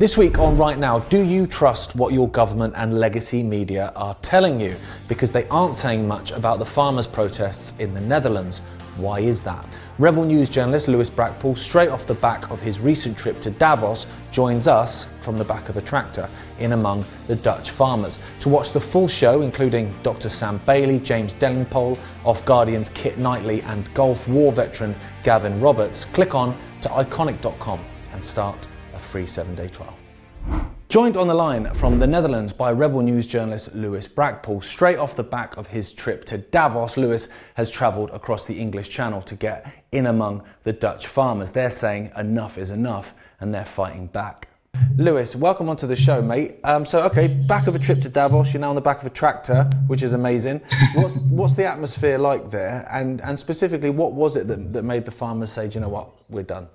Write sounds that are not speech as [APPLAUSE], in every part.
This week on Right Now, do you trust what your government and legacy media are telling you? Because they aren't saying much about the farmers' protests in the Netherlands. Why is that? Rebel News journalist Lewis Brackpool, straight off the back of his recent trip to Davos, joins us from the back of a tractor in among the Dutch farmers. To watch the full show, including Dr. Sam Bailey, James Delingpole, Off Guardian's Kit Knightley, and Gulf War veteran Gavin Roberts, click on to ickonic.com and start free seven day trial. Joined on the line from the Netherlands by Rebel News journalist Lewis Brackpool. Straight off the back of his trip to Davos, Lewis has travelled across the English Channel to get in among the Dutch farmers. They're saying enough is enough and they're fighting back. Lewis, welcome onto the show, mate. Um, so, okay, back of a trip to Davos. You're now on the back of a tractor, which is amazing. [LAUGHS] What's what's the atmosphere like there? And and specifically, what was it that, that made the farmers say, you know what, we're done?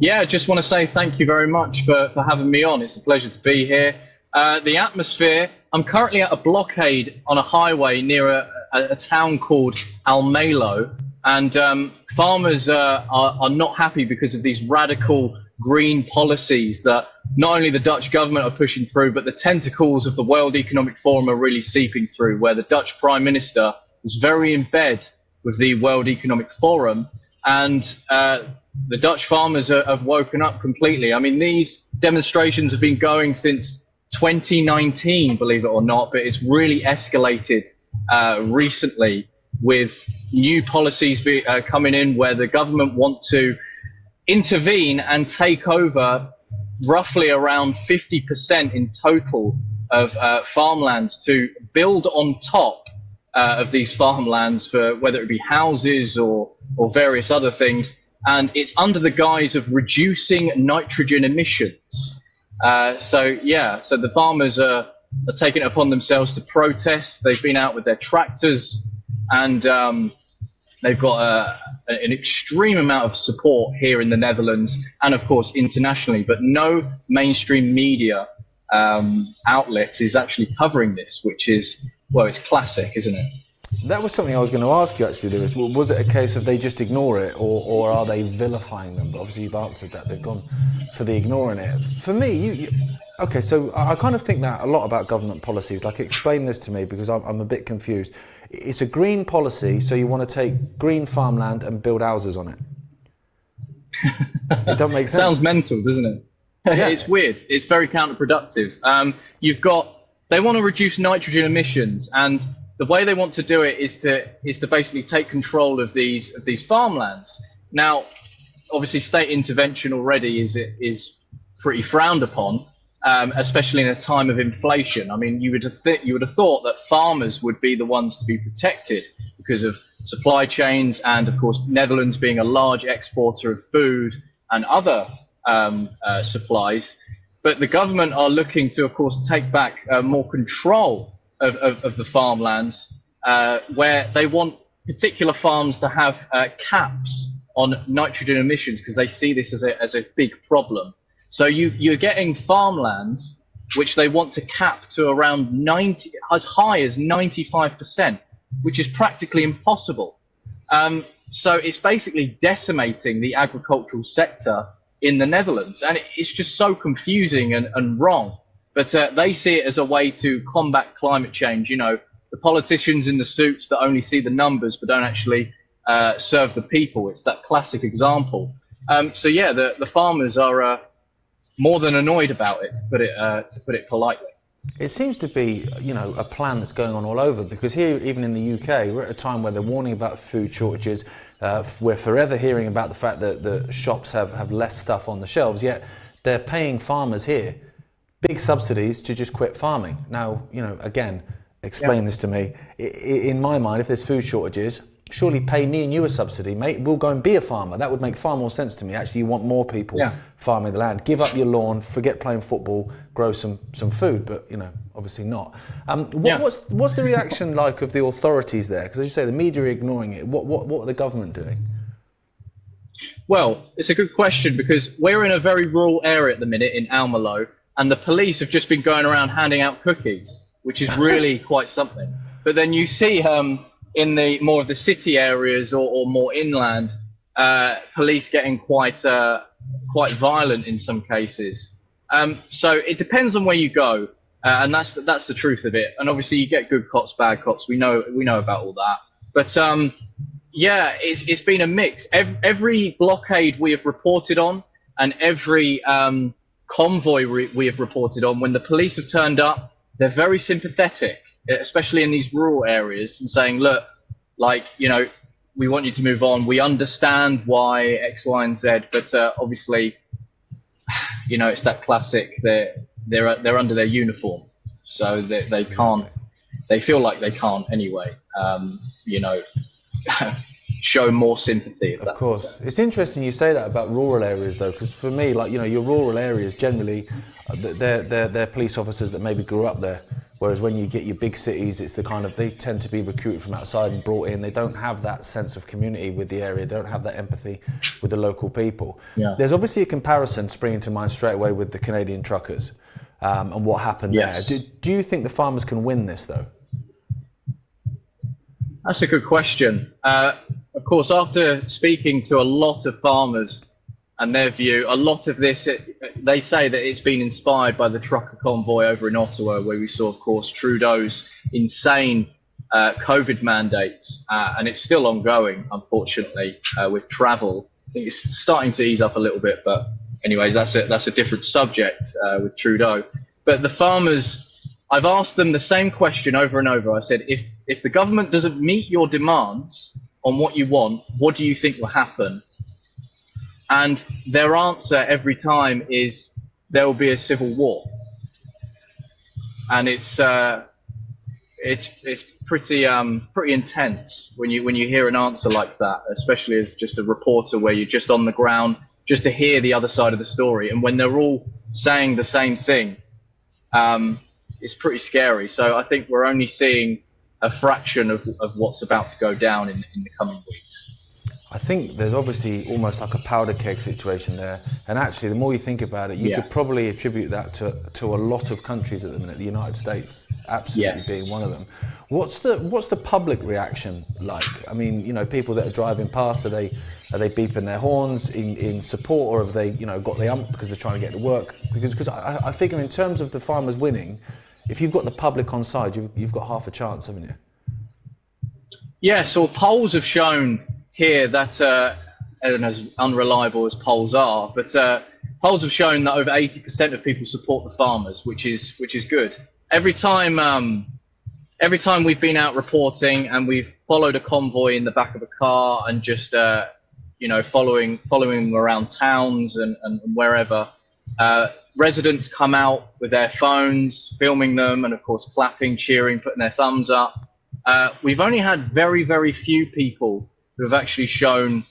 Yeah, just want to say thank you very much for, for having me on. It's a pleasure to be here. Uh, the atmosphere, I'm currently at a blockade on a highway near a, a, a town called Almelo, and um, farmers uh, are, are not happy because of these radical green policies that not only the Dutch government are pushing through, but the tentacles of the World Economic Forum are really seeping through, where the Dutch Prime Minister is very in bed with the World Economic Forum. And uh, the Dutch farmers are, have woken up completely. I mean, these demonstrations have been going since 2019, believe it or not, but it's really escalated uh, recently with new policies be, uh, coming in where the government want to intervene and take over roughly around 50% in total of uh, farmlands to build on top uh, of these farmlands for whether it be houses or, or various other things and it's under the guise of reducing nitrogen emissions. Uh, so yeah, so the farmers are, are taking it upon themselves to protest. They've been out with their tractors, and um, they've got a, an extreme amount of support here in the Netherlands and of course internationally. But no mainstream media um, outlet is actually covering this, which is well, it's classic, isn't it? That was something I was going to ask you actually, Lewis. Was it a case of they just ignore it, or, or are they vilifying them? But obviously, you've answered that. They've gone for the ignoring it. For me, you, you okay, so I, I kind of think that a lot about government policies. Like, explain this to me because I'm, I'm a bit confused. It's a green policy, so you want to take green farmland and build houses on it. It don't make [LAUGHS] sense. Sounds mental, doesn't it? [LAUGHS] Yeah. it's weird. It's very counterproductive. Um, you've got they want to reduce nitrogen emissions and the way they want to do it is to is to basically take control of these of these farmlands. Now, obviously, state intervention already is is pretty frowned upon, um, especially in a time of inflation. I mean, you would have th- you would have thought that farmers would be the ones to be protected because of supply chains and, of course, Netherlands being a large exporter of food and other um, uh, supplies. But the government are looking to, of course, take back uh, more control of, of, of the farmlands uh, where they want particular farms to have uh, caps on nitrogen emissions because they see this as a, as a big problem. So you, you're getting farmlands which they want to cap to around 90, as high as 95%, which is practically impossible. Um, so it's basically decimating the agricultural sector in the Netherlands. And it's just so confusing and, and wrong. But uh, they see it as a way to combat climate change. You know, the politicians in the suits that only see the numbers but don't actually uh, serve the people. It's that classic example. Um, so yeah, the, the farmers are uh, more than annoyed about it, to put it uh, to put it politely. It seems to be, you know, a plan that's going on all over because here, even in the UK, we're at a time where they're warning about food shortages. Uh, we're forever hearing about the fact that the shops have, have less stuff on the shelves, yet they're paying farmers here big subsidies to just quit farming. Now, you know, again, explain yeah. this to me. In my mind, if there's food shortages, surely pay me and you a subsidy, mate. We'll go and be a farmer. That would make far more sense to me. Actually, you want more people yeah. farming the land. Give up your lawn, forget playing football, grow some some food. But you know, obviously not. Um, what, yeah. What's what's the reaction [LAUGHS] like of the authorities there? Because as you say, the media are ignoring it. What what what are the government doing? Well, it's a good question because we're in a very rural area at the minute in Almelo, and the police have just been going around handing out cookies, which is really [LAUGHS] quite something. But then you see um, in the more of the city areas or, or more inland, uh, police getting quite uh, quite violent in some cases. Um, so it depends on where you go, uh, and that's that's the truth of it. And obviously, you get good cops, bad cops. We know we know about all that. But um, yeah, it's it's been a mix. Every, every blockade we have reported on, and every um, convoy we, we have reported on, when the police have turned up, they're very sympathetic, especially in these rural areas, and saying, look, like you know, we want you to move on. We understand why X, Y, and Z, but uh, obviously, [SIGHS] you know, it's that classic. They're they're they're under their uniform, so they they can't. They feel like they can't anyway. Um, you know, [LAUGHS] show more sympathy. of course, it's interesting you say that about rural areas though, because for me, like you know, your rural areas generally, uh, they're they're they're police officers that maybe grew up there. Whereas when you get your big cities, it's the kind of they tend to be recruited from outside and brought in. They don't have that sense of community with the area. They don't have that empathy with the local people. Yeah. There's obviously a comparison springing to mind straight away with the Canadian truckers um, and what happened yes. there. Do, do you think the farmers can win this though? That's a good question. Uh, course, after speaking to a lot of farmers and their view, a lot of this, it, they say that it's been inspired by the trucker convoy over in Ottawa, where we saw, of course, Trudeau's insane uh, COVID mandates, uh, and it's still ongoing, unfortunately, uh, with travel. I think it's starting to ease up a little bit, but anyways, that's a, that's a different subject uh, with Trudeau. But the farmers I've asked them the same question over and over. I said, if if the government doesn't meet your demands on what you want, what do you think will happen? And their answer every time is there will be a civil war. And it's uh, it's it's pretty um, pretty intense when you when you hear an answer like that, especially as just a reporter where you're just on the ground just to hear the other side of the story, and when they're all saying the same thing. Um, is pretty scary. So I think we're only seeing a fraction of, of what's about to go down in, in the coming weeks. I think there's obviously almost like a powder keg situation there. And actually, the more you think about it, you yeah. could probably attribute that to, to a lot of countries at the minute, the United States absolutely yes. being one of them. What's the what's the public reaction like? I mean, you know, people that are driving past, are they are they beeping their horns in, in support, or have they, you know, got the ump because they're trying to get to work? Because because I, I figure in terms of the farmers winning, if you've got the public on side, you've, you've got half a chance, haven't you? Yeah, so polls have shown here that, uh, and as unreliable as polls are, but uh, polls have shown that over 80% of people support the farmers, which is which is good. Every time, um, every time we've been out reporting and we've followed a convoy in the back of a car and just, uh, you know, following following them around towns and, and wherever, uh, residents come out with their phones, filming them, and of course clapping, cheering, putting their thumbs up. Uh, we've only had very, very few people who have actually shown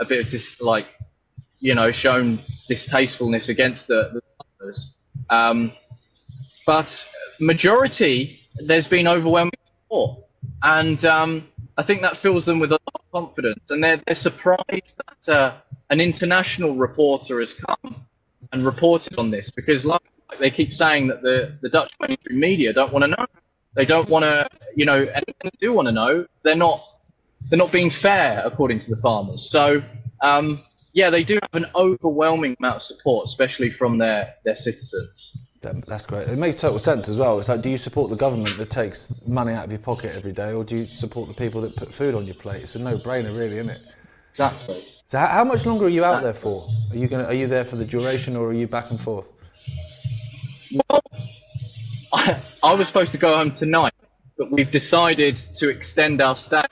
a bit of dis- like, you know, shown distastefulness against the, the others. Um, but majority, there's been overwhelming support, and um, I think that fills them with a lot of confidence, and they're, they're surprised that uh, an international reporter has come and reported on this because, like, they keep saying that the, the Dutch mainstream media don't want to know. They don't want to, you know, and they do want to know. They're not they're not being fair according to the farmers. So um, yeah, they do have an overwhelming amount of support, especially from their their citizens. That's great. It makes total sense as well. It's like, do you support the government that takes money out of your pocket every day, or do you support the people that put food on your plate? It's a no-brainer, really, isn't it? Exactly. So how, how much longer are you out there for? Are you going? Are you there for the duration, or are you back and forth? Well, [LAUGHS] I, I was supposed to go home tonight, but we've decided to extend our stay.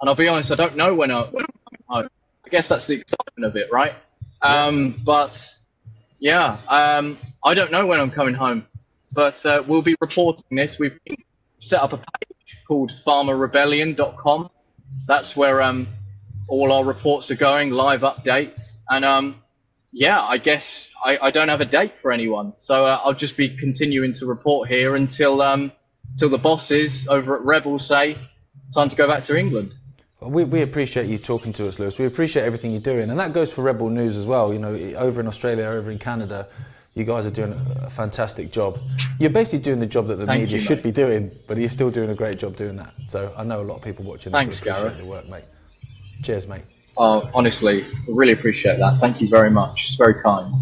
And I'll be honest, I don't know when, I, when I'm coming home. I guess that's the excitement of it, right? Um, but yeah, um, I don't know when I'm coming home, but uh, we'll be reporting this. We've set up a page called farmerrebellion.com. That's where um, all our reports are going, live updates, and um, yeah, I guess I, I, don't have a date for anyone, so uh, I'll just be continuing to report here until um, until the bosses over at Rebel say time to go back to England. We, we appreciate you talking to us, Lewis. We appreciate everything you're doing, and that goes for Rebel News as well. You know, over in Australia, over in Canada, you guys are doing a fantastic job. You're basically doing the job that the Thank media you, should be doing, but you're still doing a great job doing that. So I know a lot of people watching this Thanks, appreciate Gareth. your work, mate. Cheers, mate. Oh, honestly, really appreciate that. Thank you very much. It's very kind.